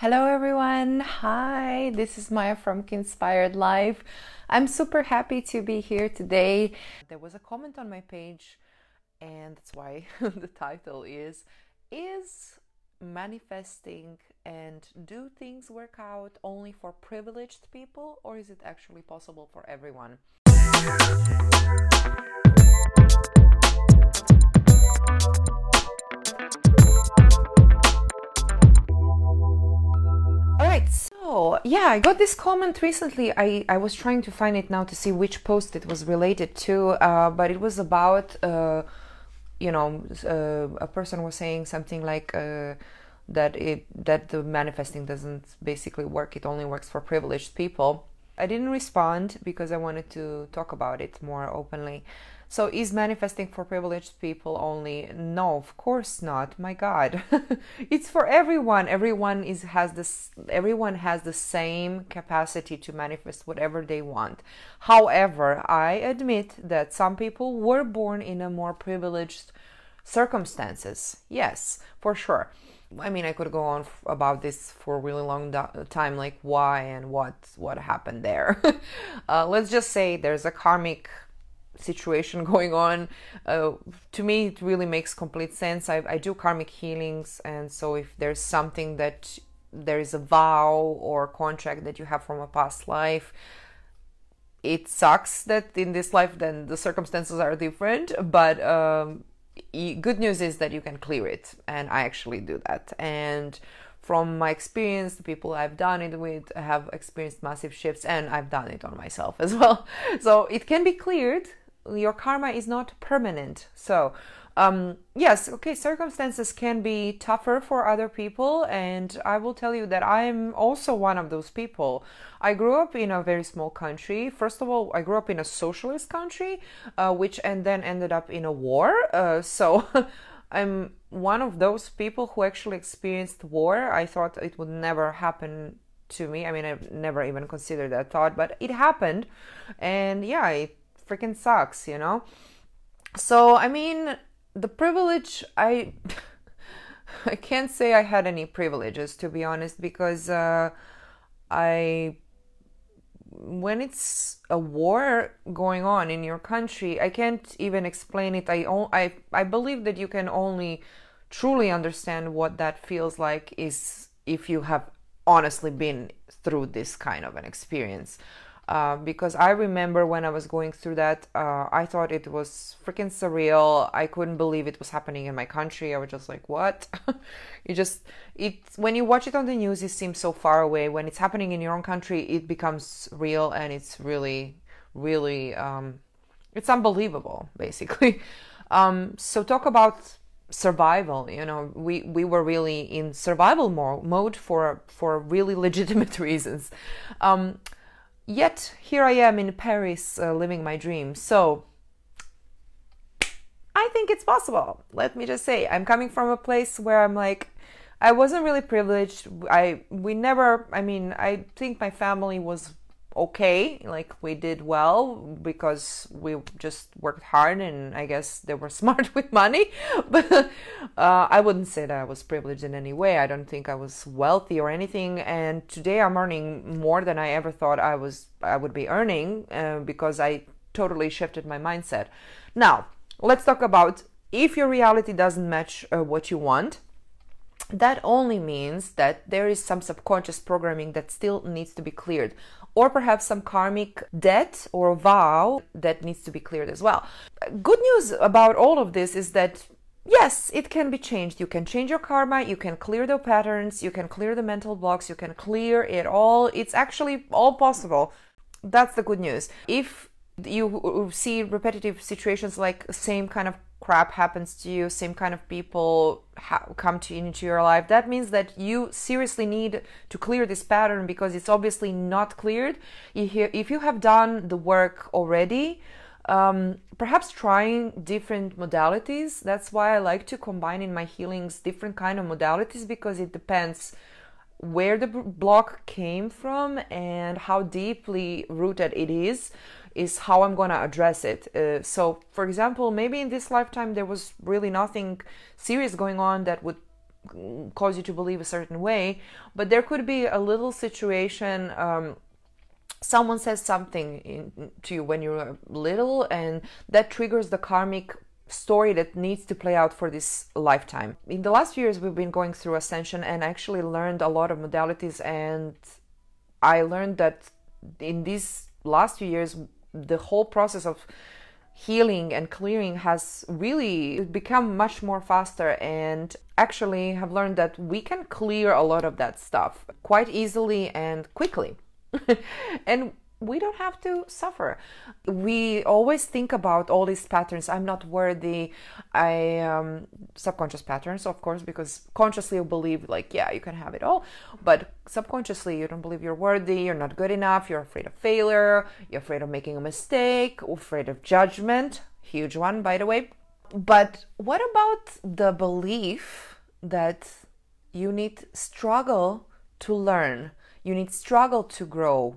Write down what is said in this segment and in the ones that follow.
Hello, everyone. Hi, this is Maya from Inspired Life. I'm super happy to be here today. There was a comment on my page, and that's why the title is Is manifesting and do things work out only for privileged people, or is it actually possible for everyone? Yeah, I got this comment recently. I, I was trying to find it now to see which post it was related to, uh, but it was about, uh, you know, uh, a person was saying something like uh, that it that the manifesting doesn't basically work. It only works for privileged people. I didn't respond because I wanted to talk about it more openly. So, is manifesting for privileged people only? No, of course not. My God, it's for everyone. Everyone is has this. Everyone has the same capacity to manifest whatever they want. However, I admit that some people were born in a more privileged circumstances. Yes, for sure. I mean, I could go on f- about this for a really long do- time, like why and what what happened there. uh, let's just say there's a karmic situation going on. Uh, to me, it really makes complete sense. I, I do karmic healings, and so if there's something that there is a vow or contract that you have from a past life, it sucks that in this life then the circumstances are different. But um, good news is that you can clear it, and I actually do that. And from my experience, the people I've done it with have experienced massive shifts, and I've done it on myself as well. So it can be cleared your karma is not permanent. So, um, yes, okay, circumstances can be tougher for other people, and I will tell you that I'm also one of those people. I grew up in a very small country. First of all, I grew up in a socialist country, uh, which and then ended up in a war. Uh, so. I'm one of those people who actually experienced war. I thought it would never happen to me. I mean, I've never even considered that thought, but it happened. And yeah, it freaking sucks, you know? So, I mean, the privilege, I. I can't say I had any privileges to be honest because uh, I when it's a war going on in your country, I can't even explain it. I I I believe that you can only truly understand what that feels like is if you have honestly been through this kind of an experience. Uh, because I remember when I was going through that, uh, I thought it was freaking surreal. I couldn't believe it was happening in my country. I was just like, what? you just, it, when you watch it on the news, it seems so far away. When it's happening in your own country, it becomes real and it's really, really, um, it's unbelievable, basically. Um, so talk about survival you know we we were really in survival mode for for really legitimate reasons um, Yet here I am in Paris uh, living my dream. So I think it's possible. Let me just say, I'm coming from a place where I'm like, I wasn't really privileged. I we never. I mean, I think my family was okay like we did well because we just worked hard and i guess they were smart with money. But uh, i wouldn't say that i was privileged in any way. I don't think i was wealthy or anything. And today i'm earning more than i ever thought i was i would be earning uh, because i totally shifted my mindset. Now let's talk about if your reality doesn't match uh, what you want that only means that there is some subconscious programming that still needs to be cleared or perhaps some karmic debt or vow that needs to be cleared as well. Good news about all of this is that yes, it can be changed. You can change your karma, you can clear the patterns, you can clear the mental blocks, you can clear it all. It's actually all possible. That's the good news. If you see repetitive situations like same kind of crap happens to you, same kind of people ha- come to into your life, that means that you seriously need to clear this pattern because it's obviously not cleared. If you have done the work already, um, perhaps trying different modalities. That's why I like to combine in my healings different kind of modalities because it depends where the block came from and how deeply rooted it is is how I'm to address it. Uh, so, for example, maybe in this lifetime there was really nothing serious going on that would cause you to believe a certain way, but there could be a little situation. Um, someone says something in, to you when you're little, and that triggers the karmic story that needs to play out for this lifetime. In the last few years, we've been going through ascension and actually learned a lot of modalities. And I learned that in these last few years, the whole process of healing and clearing has really become much more faster and actually have learned that we can clear a lot of that stuff quite easily and quickly. And we don't have to suffer. We always think about all these patterns. I'm not worthy. I um, subconscious patterns, of course, because consciously you believe like, yeah, you can have it all, but subconsciously you don't believe you're worthy. You're not good enough. You're afraid of failure. You're afraid of making a mistake. Afraid of judgment. Huge one, by the way. But what about the belief that you need struggle to learn? You need struggle to grow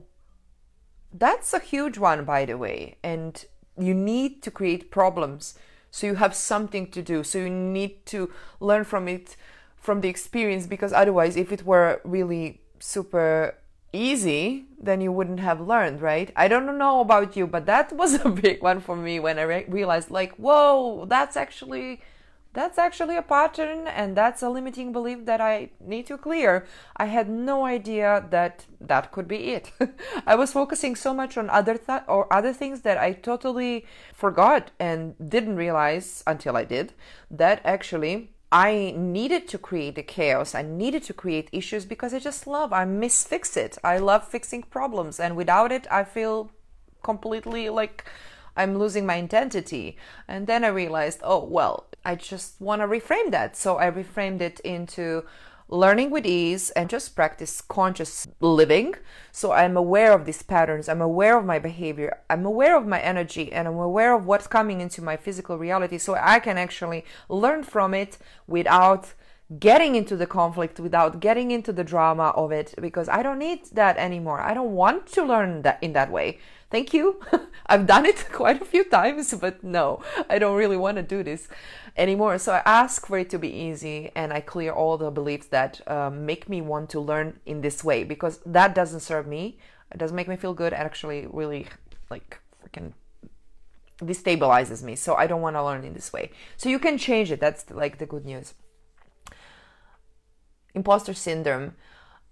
that's a huge one, by the way. And you need to create problems. So you have something to do. So you need to learn from it, from the experience, because otherwise, if it were really super easy, then you wouldn't have learned, right? I don't know about you, but that was a big one for me when I re- realized, like, whoa, that's actually that's actually a pattern and that's a limiting belief that I need to clear. I had no idea that that could be it. I was focusing so much on other th- or other things that I totally forgot and didn't realize until I did that actually I needed to create the chaos. I needed to create issues because I just love. I miss fix it. I love fixing problems and without it I feel completely like I'm losing my identity. And then I realized, oh, well, I just want to reframe that. So I reframed it into learning with ease and just practice conscious living. So I'm aware of these patterns, I'm aware of my behavior, I'm aware of my energy, and I'm aware of what's coming into my physical reality so I can actually learn from it without getting into the conflict without getting into the drama of it because I don't need that anymore. I don't want to learn that in that way thank you. I've done it quite a few times, but no, I don't really want to do this anymore. So I ask for it to be easy and I clear all the beliefs that um, make me want to learn in this way because that doesn't serve me. It doesn't make me feel good. It actually really like freaking destabilizes me. So I don't want to learn in this way. So you can change it. That's like the good news. Imposter syndrome.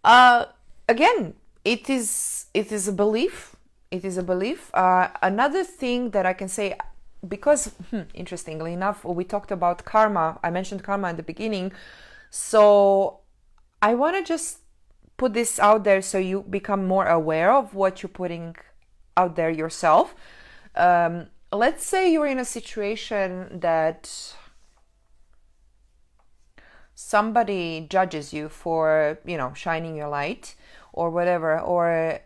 Uh, again, it is it is a belief it is a belief. Uh, another thing that I can say, because hmm, interestingly enough, we talked about karma. I mentioned karma in the beginning, so I want to just put this out there so you become more aware of what you're putting out there yourself. Um, let's say you're in a situation that somebody judges you for you know shining your light or whatever or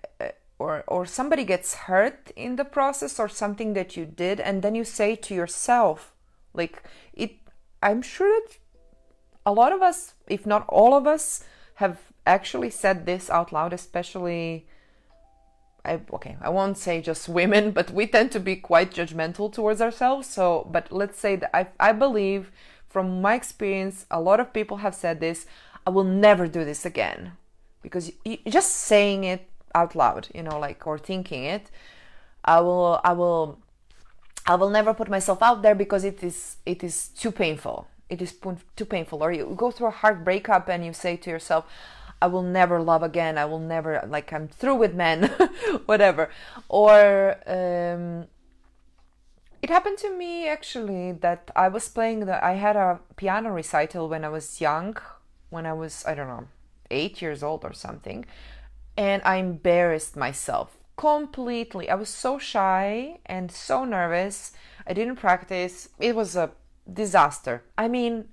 or or somebody gets hurt in the process or something that you did and then you say to yourself like it i'm sure that a lot of us if not all of us have actually said this out loud especially I, okay, I won't say just women, but we tend to be quite judgmental towards ourselves. So, but let's say that I, I believe from my experience, a lot of people have said this I will never do this again. Because you, just saying it out loud you know like or thinking it i will i will i will never put myself out there because it is it is too painful. It is too painful. Or you go through a hard breakup and you say to yourself i will never love again. I will never like i'm through with men whatever. Or um, it happened to me actually that i was playing the i had a piano recital when i was young when i was i don't know eight years old or something and I embarrassed myself completely. I was so shy and so nervous. I didn't practice. It was a disaster. I mean,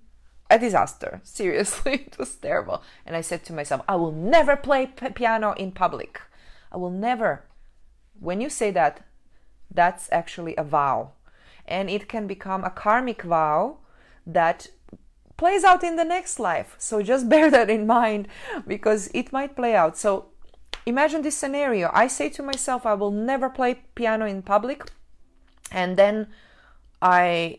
a disaster. Seriously, it was terrible. And I said to myself, I will never play p- piano in public. I will never. When you say that, that's actually a vow. And it can become a karmic vow that plays out in the next life. So just bear that in mind because it might play out. So imagine this scenario i say to myself i will never play piano in public and then i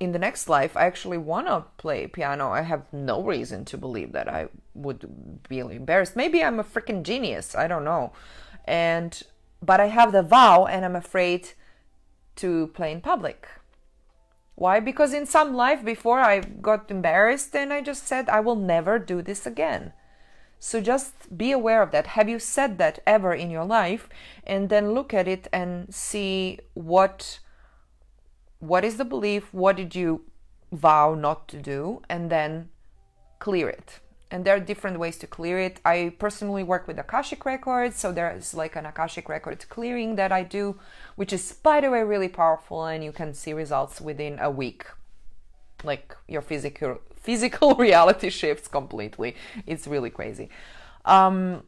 in the next life I actually want to play piano, I have no reason to believe that I would be embarrassed. Maybe I'm a freaking genius, I don't know. And but I have the vow and I'm afraid to play in public. Why? Because in some life before I got embarrassed and I just said I will never do this again. So just be aware of that. Have you said that ever in your life? And then look at it and see what what is the belief, what did you vow not to do, and then clear it. And there are different ways to clear it. I personally work with Akashic Records, so there is like an Akashic Records clearing that I do, which is, by the way, really powerful, and you can see results within a week. Like your physical physical reality shifts completely. It's really crazy. Um,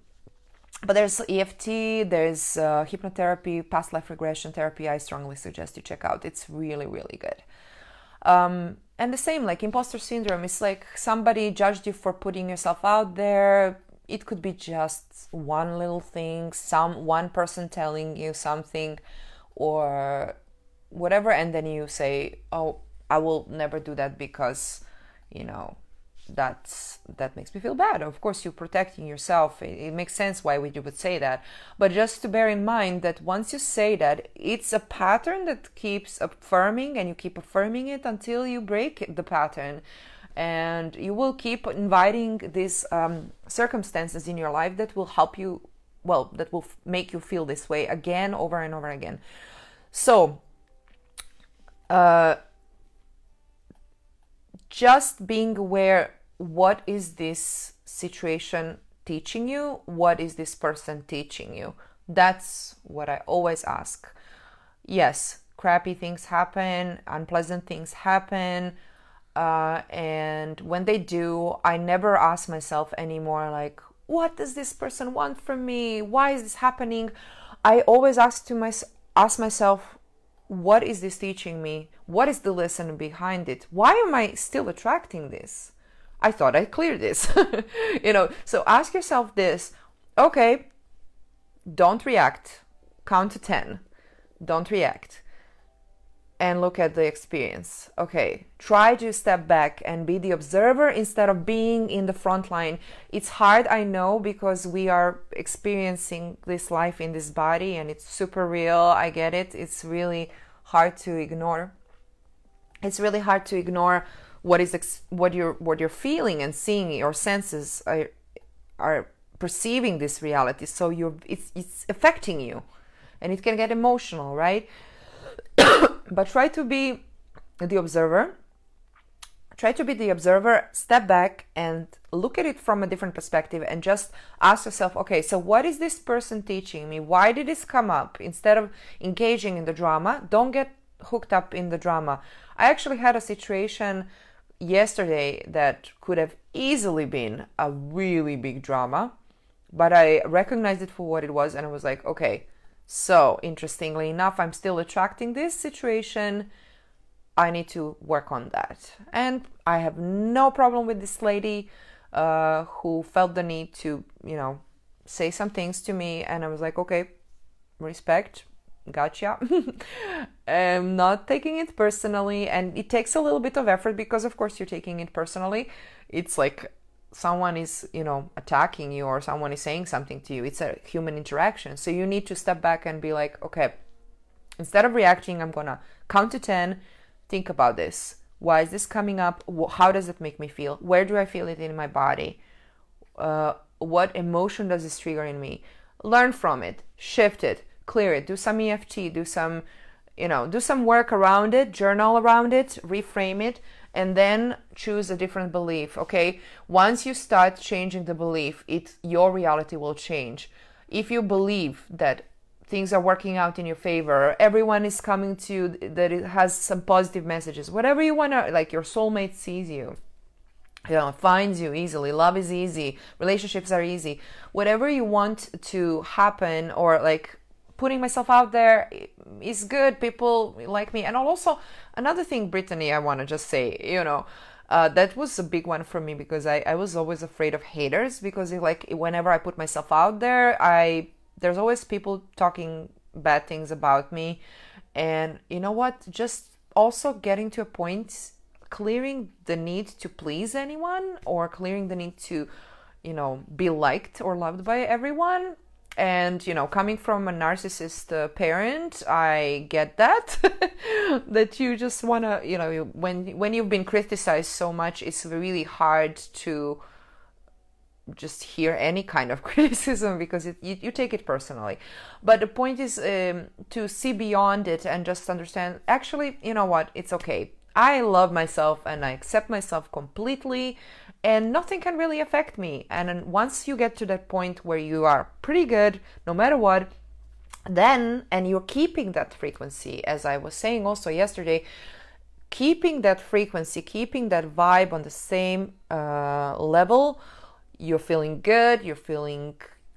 but there's EFT, there's uh, hypnotherapy, past life regression therapy. I strongly suggest you check out. It's really, really good. Um, and the same, like imposter syndrome, it's like somebody judged you for putting yourself out there. It could be just one little thing, some one person telling you something, or whatever, and then you say, "Oh, I will never do that because, you know, that's that makes me feel bad. Of course you're protecting yourself. It, it, makes sense why you would say that. But just to bear in mind that once you say that it's a pattern that keeps affirming and you keep affirming it until you break the pattern. And you will keep inviting these um, circumstances in your life that will help you well that will f- make you feel this way again over and over again. So uh, just being aware what is this situation teaching you? What is this person teaching you? That's what I always ask. Yes, crappy things happen, unpleasant things happen. Uh, and when they do, I never ask myself anymore, like, what does this person want from me? Why is this happening? I always ask to my, ask myself, what is this teaching me? What is the lesson behind it? Why am I still attracting this? I thought I cleared this. you know, so ask yourself this okay, don't react. Count to 10. Don't react. And look at the experience. Okay, try to step back and be the observer instead of being in the front line. It's hard, I know, because we are experiencing this life in this body and it's super real. I get it. It's really hard to ignore. It's really hard to ignore what is ex- what you're what you're feeling and seeing your senses are are perceiving this reality so you're it's it's affecting you and it can get emotional right but try to be the observer. Try to be the observer step back and look at it from a different perspective and just ask yourself okay so what is this person teaching me? Why did this come up? Instead of engaging in the drama don't get hooked up in the drama. I actually had a situation yesterday that could have easily been a really big drama, but I recognized it for what it was and I was like, okay, so interestingly enough, I'm still attracting this situation. I need to work on that. And I have no problem with this lady uh, who felt the need to, you know, say some things to me. And I was like, okay, respect, gotcha. I'm not taking it personally, and it takes a little bit of effort because, of course, you're taking it personally. It's like someone is, you know, attacking you or someone is saying something to you. It's a human interaction. So you need to step back and be like, okay, instead of reacting, I'm gonna count to 10, think about this. Why is this coming up? How does it make me feel? Where do I feel it in my body? Uh, what emotion does this trigger in me? Learn from it, shift it, clear it, do some EFT, do some, you know, do some work around it, journal around it, reframe it, and then choose a different belief. Okay, once you start changing the belief, it your reality will change. If you believe that things are working out in your favor, everyone is coming to you, that it has some positive messages, whatever you want to, like your soulmate sees you you know finds you easily love is easy relationships are easy whatever you want to happen or like putting myself out there is good. People like me. And also, another thing, Brittany, I want to just say, you know, uh, that was a big one for me because I, I was always afraid of haters because it, like whenever I put myself out there, I there's always people talking bad things about me. And you know what? Just also getting to a point clearing the need to please anyone or clearing the need to you know be liked or loved by everyone and you know coming from a narcissist uh, parent i get that that you just want to you know when when you've been criticized so much it's really hard to just hear any kind of criticism because it, you, you, take it personally. But the point is um, to see beyond it and just understand actually you know what? It's okay. I love myself and i accept myself completely and nothing can really affect me. And once you get to that point where you are pretty good, no matter what, then, and you're keeping that frequency, as I was saying also yesterday, keeping that frequency, keeping that vibe on the same uh, level, you're feeling good, you're feeling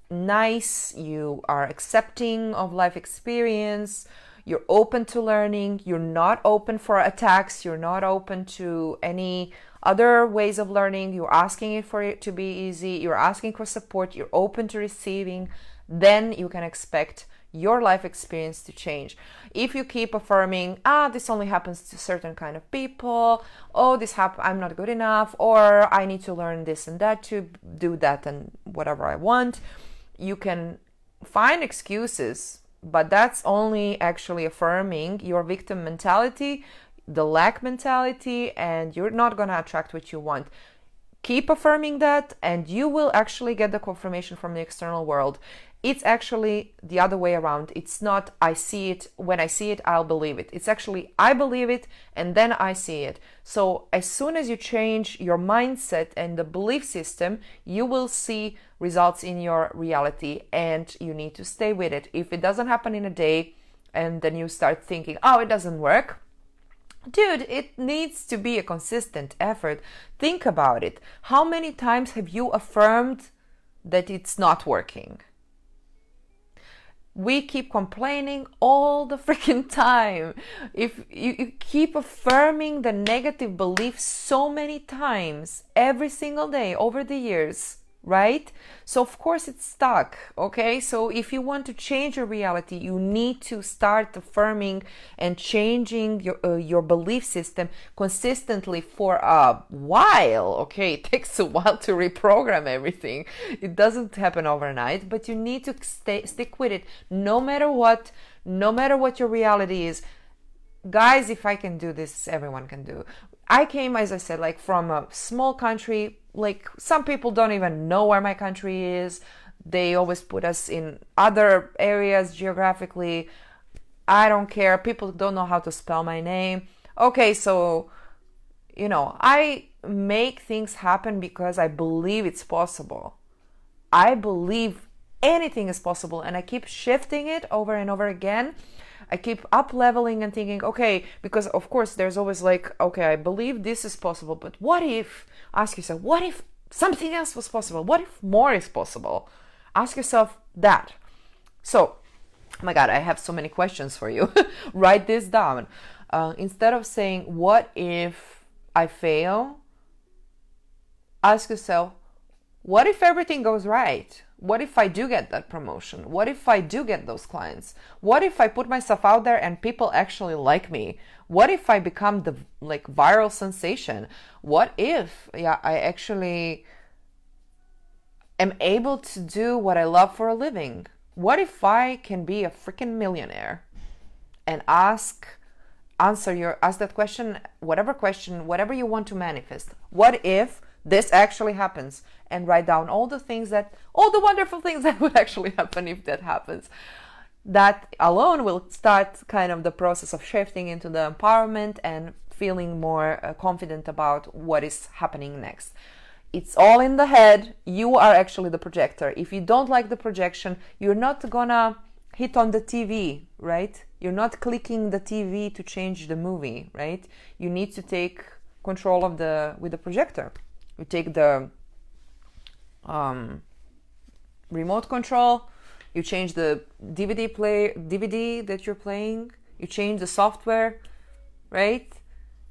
nice, you are accepting of life experience, you're open to learning, you're not open for attacks, you're not open to any other ways of learning, you're asking it for it to be easy, you're asking for support, you're open to receiving, then you can expect your life experience to change. If you keep affirming, ah, this only happens to certain kind of people, oh, this hap- I'm not good enough, or I need to learn this and that to do that and whatever I want, you can find excuses, but that's only actually affirming your victim mentality the lack mentality and you're not going to attract what you want. Keep affirming that, and you will actually get the confirmation from the external world. It's actually the other way around. It's not I see it, when I see it, I'll believe it. It's actually I believe it and then I see it. So, as soon as you change your mindset and the belief system, you will see results in your reality and you need to stay with it. If it doesn't happen in a day and then you start thinking, oh, it doesn't work, Dude, it needs to be a consistent effort. Think about it. How many times have you affirmed that it's not working? We keep complaining all the freaking time. If you, you, keep affirming the negative belief so many times every single day over the years, right? So, of course, it's stuck. Okay. So, if you want to change your reality, you need to start affirming and changing your, uh, your belief system consistently for a while. Okay. It takes a while to reprogram everything. It doesn't happen overnight, but you need to stay, stick with it no matter what, no matter what your reality is. Guys, if I can do this, everyone can do. I came, as I said, like from a small country. Like some people don't even know where my country is. They always put us in other areas geographically. I don't care. People don't know how to spell my name. Okay, so, you know, I make things happen because I believe it's possible. I believe anything is possible and I keep shifting it over and over again I keep up leveling and thinking, okay, because of course there's always like, okay, I believe this is possible, but what if, ask yourself, what if something else was possible? What if more is possible? Ask yourself that. So, oh my God, I have so many questions for you. Write this down. Uh, instead of saying, what if I fail? Ask yourself, what if everything goes right? What if I do get that promotion? What if I do get those clients? What if I put myself out there and people actually like me? What if I become the like viral sensation? What if yeah, I actually am able to do what I love for a living? What if I can be a freaking millionaire? And ask answer your ask that question, whatever question, whatever you want to manifest. What if this actually happens and write down all the things that all the wonderful things that would actually happen if that happens. That alone will start kind of the process of shifting into the empowerment and feeling more uh, confident about what is happening next. It's all in the head. You are actually the projector. If you don't like the projection you're not gonna hit on the tv right? You're not clicking the tv to change the movie right? You need to take control of the with the projector you take the um, remote control you change the dvd play dvd that you're playing you change the software right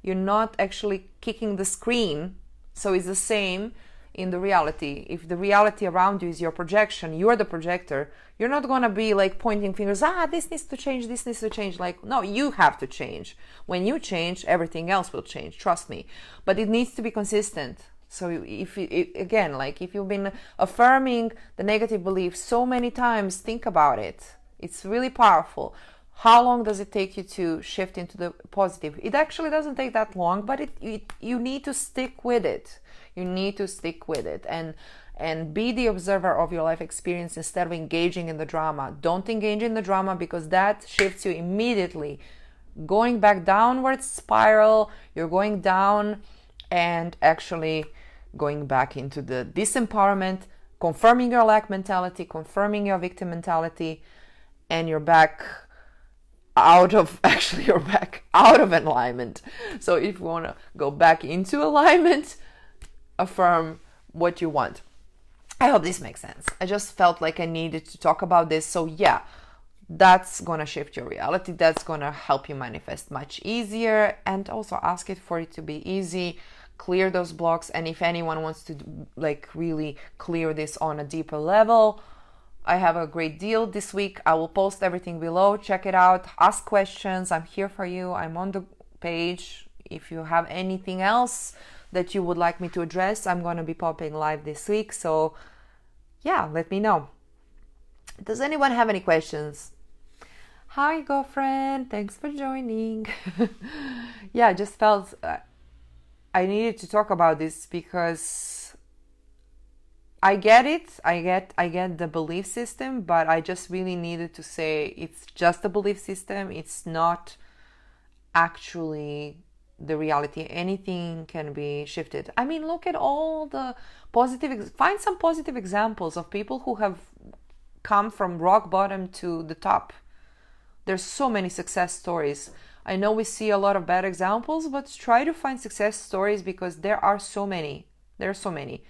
you're not actually kicking the screen so it's the same in the reality. If the reality around you is your projection, you're the projector, you're not to be like pointing fingers, ah, this needs to change, this needs to change. Like, no, you have to change. When you change, everything else will change, trust me. But it needs to be consistent. So if it, again, like if you've been affirming the negative belief so many times, think about it. It's really powerful. How long does it take you to shift into the positive? It actually doesn't take that long, but it, it you need to stick with it. You need to stick with it and and be the observer of your life experience instead of engaging in the drama. Don't engage in the drama because that shifts you immediately. Going back downward spiral, you're going down and actually going back into the disempowerment, confirming your lack mentality, confirming your victim mentality, and you're back out of actually you're back out of alignment. So if you want to go back into alignment, affirm what you want. I hope this makes sense. I just felt like I needed to talk about this. So yeah, that's gonna shift your reality. That's gonna help you manifest much easier and also ask it for it to be easy clear those blocks and if anyone wants to like really clear this on a deeper level i have a great deal this week. I will post everything below. Check it out. Ask questions. I'm here for you. I'm on the page. If you have anything else that you would like me to address i'm going to be popping live this week. So yeah let me know. Does anyone have any questions? Hi girlfriend. Thanks for joining. Yeah i just felt uh, I needed to talk about this because I get it. I get I get the belief system, but I just really needed to say it's just a belief system. It's not actually the reality. Anything can be shifted. I mean, look at all the positive find some positive examples of people who have come from rock bottom to the top. There's so many success stories I know we see a lot of bad examples, but try to find success stories because there are so many. There are so many.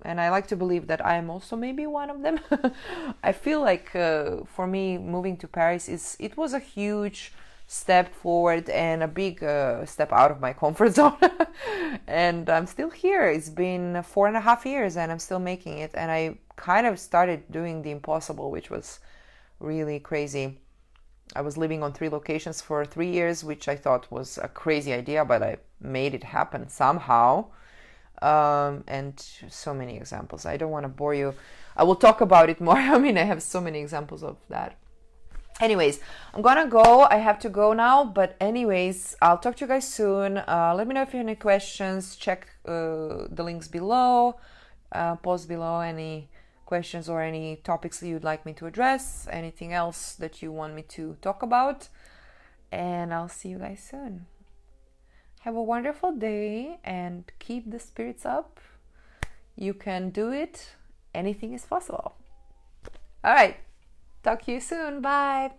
And I like to believe that I am also maybe one of them. I feel like uh, for me, moving to Paris is it was a huge step forward and a big uh, step out of my comfort zone. and I'm still here. It's been four and a half years and I'm still making it. And I kind of started doing the impossible, which was really crazy. I was living on three locations for three years, which I thought was a crazy idea, but I made it happen somehow. Um, and so many examples. I don't want to bore you. I will talk about it more. I mean, I have so many examples of that. Anyways, I'm gonna go. I have to go now. But, anyways, I'll talk to you guys soon. Uh, let me know if you have any questions. Check uh, the links below, uh, post below any questions or any topics you'd like me to address, anything else that you want me to talk about. And I'll see you guys soon. Have a wonderful day and keep the spirits up. You can do it. Anything is possible. All right. Talk to you soon. Bye.